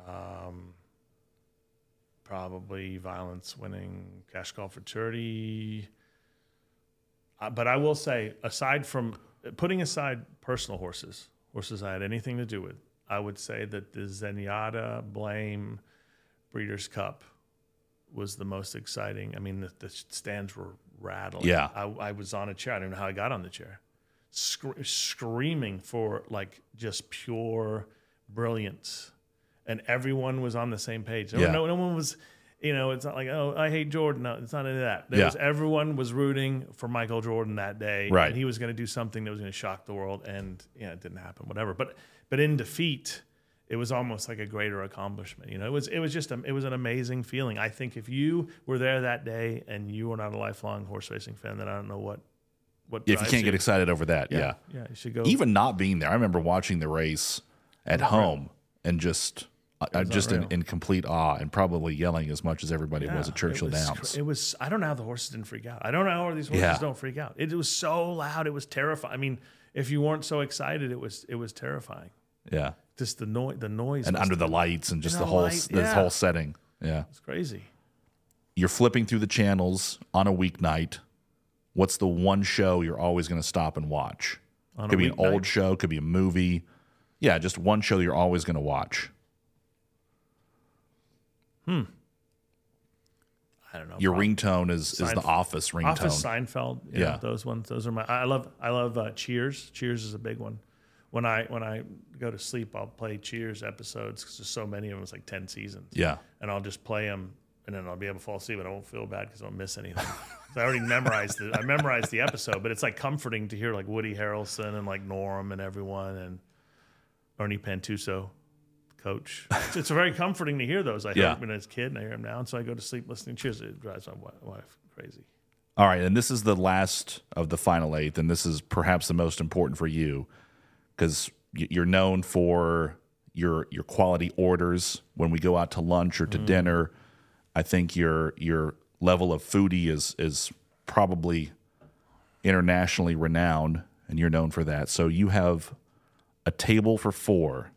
Um, probably violence winning CashCall Futurity. Uh, but I will say, aside from putting aside personal horses, horses I had anything to do with, I would say that the Zenyatta Blame Breeders' Cup was the most exciting. I mean, the, the stands were rattling. Yeah. I, I was on a chair. I don't know how I got on the chair. Scre- screaming for like just pure brilliance. And everyone was on the same page. No, Yeah. no, no one was, you know, it's not like, oh, I hate Jordan. No, it's not any of that. There Yeah. was, everyone was rooting for Michael Jordan that day. Right. And he was going to do something that was going to shock the world. And, yeah, it didn't happen, whatever. But, but in defeat, it was almost like a greater accomplishment. You know, it was it was just a, it was an amazing feeling. I think if you were there that day and you were not a lifelong horse racing fan, then I don't know what what If you can't get excited over that, yeah. yeah, you should go. Even not being there, I remember watching the race at home and just, I I just in, in complete awe and probably yelling as much as everybody was at Yeah, Churchill it was, Downs. It was. I don't know how the horses didn't freak out. I don't know how these horses Yeah. don't freak out. It, was so loud. It was terrifying. I mean, if you weren't so excited, it was it was terrifying. yeah, Just the noise. The noise. and under the lights and just the the whole light, this yeah. whole setting. Yeah, It's crazy. you're flipping through the channels on a weeknight. What's the one show you're always going to stop and watch? On could be an old show, could be a movie. Yeah, just one show you're always going to watch. I don't know. Your prob- ringtone is is the Seinf- Office ringtone. Office Seinfeld, yeah, Yeah. those ones. Those are my. I love. I love uh, Cheers. Cheers is a big one. When I when I go to sleep, I'll play Cheers episodes because there's so many of them. It's like ten seasons, yeah, and I'll just play them, and then I'll be able to fall asleep, and I won't feel bad because I don't miss anything. so I already memorized it. I memorized the episode, but it's like comforting to hear like Woody Harrelson and like Norm and everyone and Ernie Pantuso, coach. It's, it's very comforting to hear those. I Yeah. heard when I was a kid, and I hear them now, and so I go to sleep listening to Cheers. It drives my wife crazy. All right, and this is the last of the final eight, and this is perhaps the most important for you because you're known for your your quality orders when we go out to lunch or to mm-hmm. dinner. I think your your level of foodie is is probably internationally renowned, and you're known for that. So you have a table for four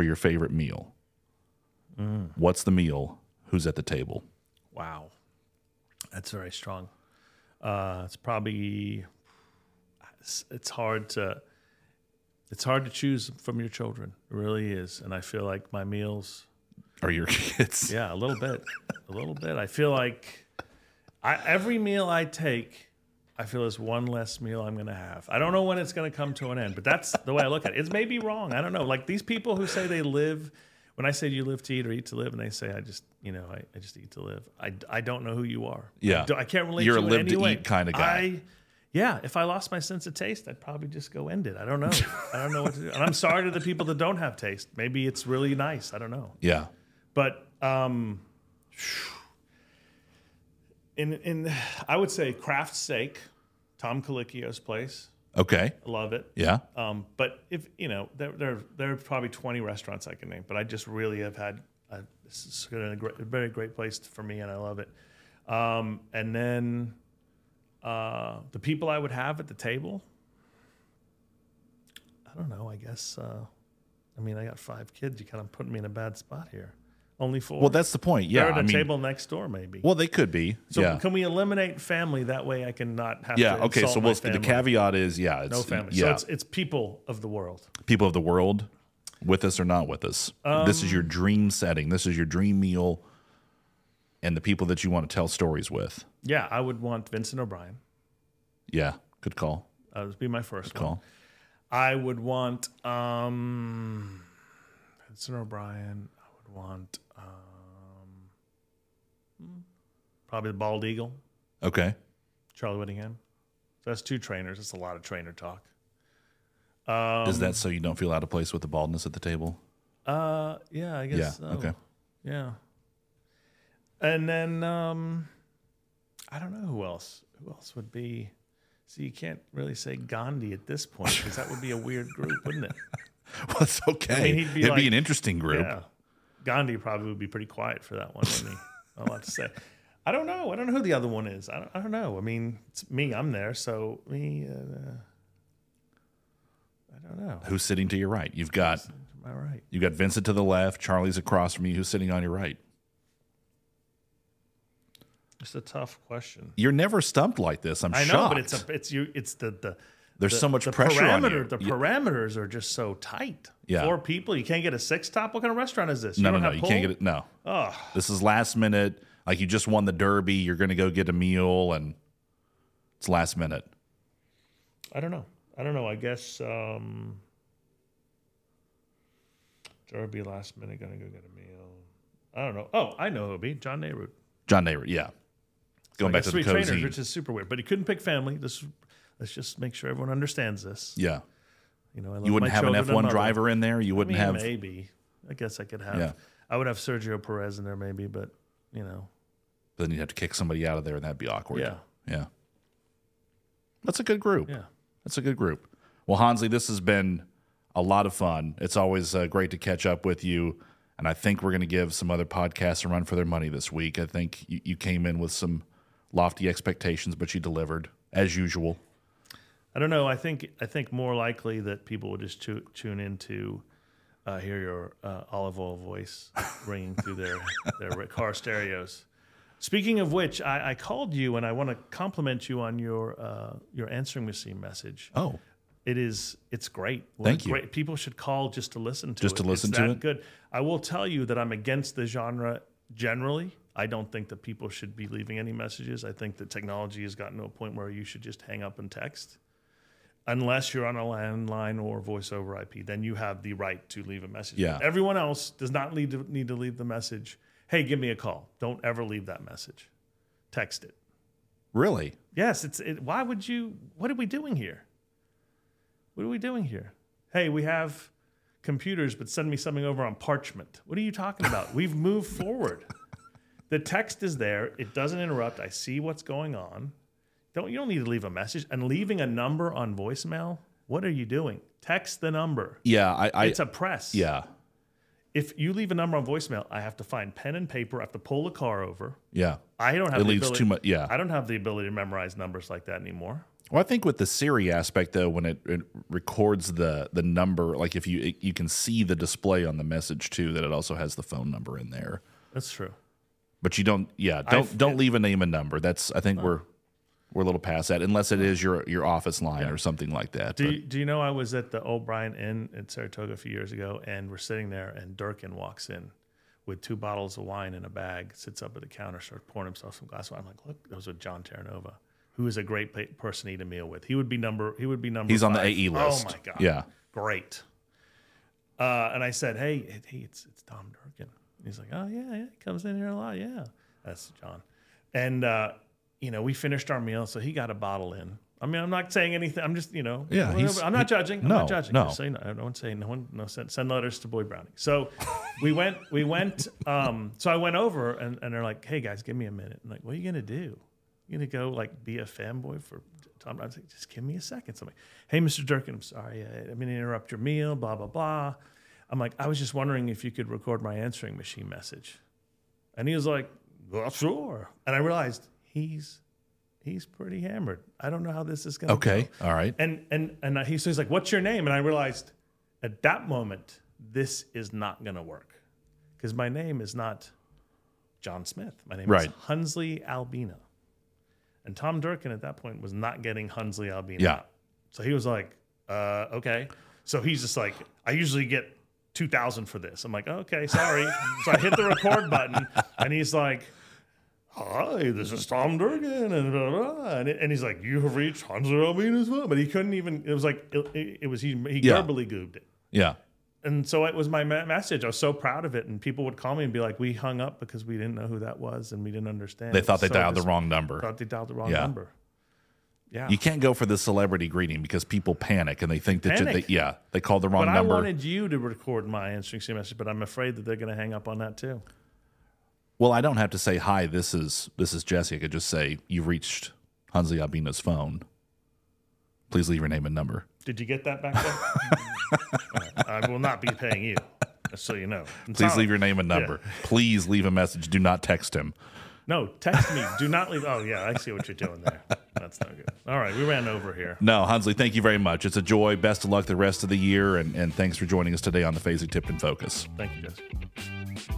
for your favorite meal. What's the meal? Who's at the table? Wow, that's very strong. Uh, it's probably it's, it's hard to it's hard to choose from your children. It really is, and I feel like my meals. Are your kids? Yeah, a little bit, a little bit. I feel like I, every meal I take, I feel is one less meal I'm going to have. I don't know when it's going to come to an end, but that's the way I look at it. It may be wrong. I don't know. Like these people who say they live. When I say you live to eat or eat to live, and they say I just, you know, I, I just eat to live. I, I don't know who you are. Yeah. I, I can't relate. You're to a live to way. eat kinda guy. I, yeah. If I lost my sense of taste, I'd probably just go end it. I don't know. I don't know what to do. And I'm sorry to the people that don't have taste. Maybe it's really nice. I don't know. Yeah. But um, in in I would say Craftsteak, Tom Colicchio's place. Okay. Love it. Yeah. Um, but if you know, there there there are probably twenty restaurants I can name, but I just really have had a, this is a, great, a very great place for me, and I love it. Um, and then uh, the people I would have at the table. I don't know. I guess. Uh, I mean, I got five kids. You kind of put me in a bad spot here. Only four. Well, that's the point. Yeah. They're at I the mean, table next door, maybe. well, they could be. so yeah. can we eliminate family that way? I can not have. Yeah. To Okay. insult So my we'll, the family. caveat is, yeah, it's No family. Yeah. So it's it's people of the world. people of the world, with us or not with us. this is your dream setting. This is your dream meal, and the people that you want to tell stories with. Yeah, I would want Vincent O'Brien. Yeah. Good call. That would be my first one. Call. I would want um, Vincent O'Brien. I would want um, hmm, probably the Bald Eagle, Okay. Charlie Whittingham. So that's two trainers. That's a lot of trainer talk. is that so you don't feel out of place with the baldness at the table? Uh, yeah, I guess. Yeah. so. Okay. Yeah. And then um, I don't know who else. Who else would be So you can't really say Gandhi at this point because that would be a weird group, wouldn't it? Well, it's okay. he'd be It'd like- be an interesting group. Yeah. Gandhi probably would be pretty quiet for that one, wouldn't he? Not a lot to say. I don't know. I don't know who the other one is. I don't, I don't know. I mean, it's me. I'm there. So me. Uh, I don't know. Who's sitting to your right? You've got Am I right? you got Vincent to the left. Charlie's across from you. Who's sitting on your right? It's a tough question. You're never stumped like this. I'm sure. I know, but it's a, it's you. It's the the. There's the- so much the pressure on you. The You- parameters are just so tight. Yeah. Four people. You can't get a six top. What kind of restaurant is this? no, no, no. have You can't get it. No. Oh, This is last minute. Like you just won the Derby. You're going to go get a meal, and it's last minute. I don't know. I don't know. I guess um Derby last minute gonna go get a meal. I don't know. Oh, I know who be. John Nerud. John Nerud. Yeah. Going back to the cozy. trainers, which is super weird. But he couldn't pick family. This let's just make sure everyone understands this. yeah. You know, I love You wouldn't my have an and F1 driver in there. You I wouldn't mean, have. maybe. I guess I could have. Yeah. I would have Sergio Perez in there, maybe, but you know, But Then you'd have to kick somebody out of there, and that'd be awkward. yeah, Yeah. That's a good group. yeah. That's a good group. Well, Hanzly, this has been a lot of fun. It's always uh, great to catch up with you. And I think we're going to give some other podcasts a run for their money this week. I think you, you came in with some lofty expectations, but you delivered as usual. I don't know. I think I think more likely that people will just tu- tune in to uh, hear your uh, olive oil voice ringing through their their car stereos. Speaking of which, I, I called you and I want to compliment you on your uh, your answering machine message. Oh, It is it's great. Thank you. Great. People should call just to listen to Just it. to listen it's to that it? Good. I will tell you that I'm against the genre generally. I don't think that people should be leaving any messages. I think that technology has gotten to a point where you should just hang up and text. Unless you're on a landline or voice over IP, then you have the right to leave a message. Yeah. Everyone else does not need to, need to leave the message. Hey, give me a call. Don't ever leave that message. Text it. really? Yes, it's it, why would you what are we doing here? What are we doing here? Hey, we have computers, but send me something over on parchment. What are you talking about? We've moved forward. The text is there, it doesn't interrupt. I see what's going on. Don't you don't need to leave a message and leaving a number on voicemail? What are you doing? Text the number. Yeah, I, I It's a press. yeah, If you leave a number on voicemail, I have to find pen and paper. I have to pull the car over. yeah. I don't have It the leaves ability, too much. Yeah. I don't have the ability to memorize numbers like that anymore. Well, I think with the Siri aspect though, when it, it records the the number, like if you it, you can see the display on the message too, that it also has the phone number in there. That's true. But you don't, yeah, don't I've- don't leave a name and number. That's I think we're we're a little past that, unless it is your your office line or something like that. Do But- you, do you know I was at the O'Brien Inn in Saratoga a few years ago, and we're sitting there, and Durkin walks in with two bottles of wine in a bag, sits up at the counter, starts pouring himself some glass of wine. I'm like, look, those are John Terranova, who is a great pa- person to eat a meal with. He would be number. He would be number. He's on the. AE list. Oh my god. Yeah. Great. Uh, and I said, hey, hey, it's it's Tom Durkin. And he's like, oh yeah, yeah, he comes in here a lot. Yeah, that's John. And uh, you know, we finished our meal, so he got a bottle in. I mean, I'm not saying anything. I'm just, you know, Yeah, I'm not he- judging. I'm no, not judging. no. So I don't say no one, no send, send letters to Boy Browning. So we went, we went. Um, so I went over, and, and they're like, "Hey guys, give me a minute." I'm like, "What are you gonna do? You gonna go like be a fanboy for Tom?" I was like, "Just give me a second. So I'm like, "Hey, Mr. Durkin, I'm sorry, I, I mean to interrupt your meal. Blah blah blah." I'm like, "I was just wondering if you could record my answering machine message," and he was like, "Well, sure." And I realized he's he's pretty hammered. I don't know how this is gonna go. okay, all right. And and and he says like, "What's your name?" And I realized at that moment this is not going to work because my name is not John Smith. My name Right. is Hanzly Albina, and Tom Durkin at that point was not getting Hanzly Albina. Yeah. So he was like, uh, "Okay." So he's just like, "I usually get." 2000 for this. I'm like, okay, sorry. so I hit the record button and he's like, hi, this is Tom Durkin, and blah, blah, blah. And, it- and he's like, you have reached Hunter Albina as well. But he couldn't even, it was like, it, it was, he, he Yeah. verbally goobed it. Yeah, And so it was my me- message. I was so proud of it. And people would call me and be like, we hung up because we didn't know who that was and we didn't understand. they thought they so dialed the wrong number. Thought they dialed the wrong Yeah. number. Yeah. You can't go for the celebrity greeting because people panic and they think that you, they, yeah they called the wrong number. but I wanted you to record my answering message, but I'm afraid that they're going to hang up on that too. Well, I don't have to say hi. This is this is Jesse. I could just say you've reached Hanzly Albina's phone. Please leave your name and number. Did you get that back there? I will not be paying you, just so you know. It's Please not- leave your name and number. Please leave a message. Do not text him. No, text me. Do not leave. Oh, yeah, I see what you're doing there. That's not good. All right, we ran over here. No, Hanzly, thank you very much. It's a joy. Best of luck the rest of the year, and, and thanks for joining us today on the Fasig-Tipton Focus. Thank you, guys.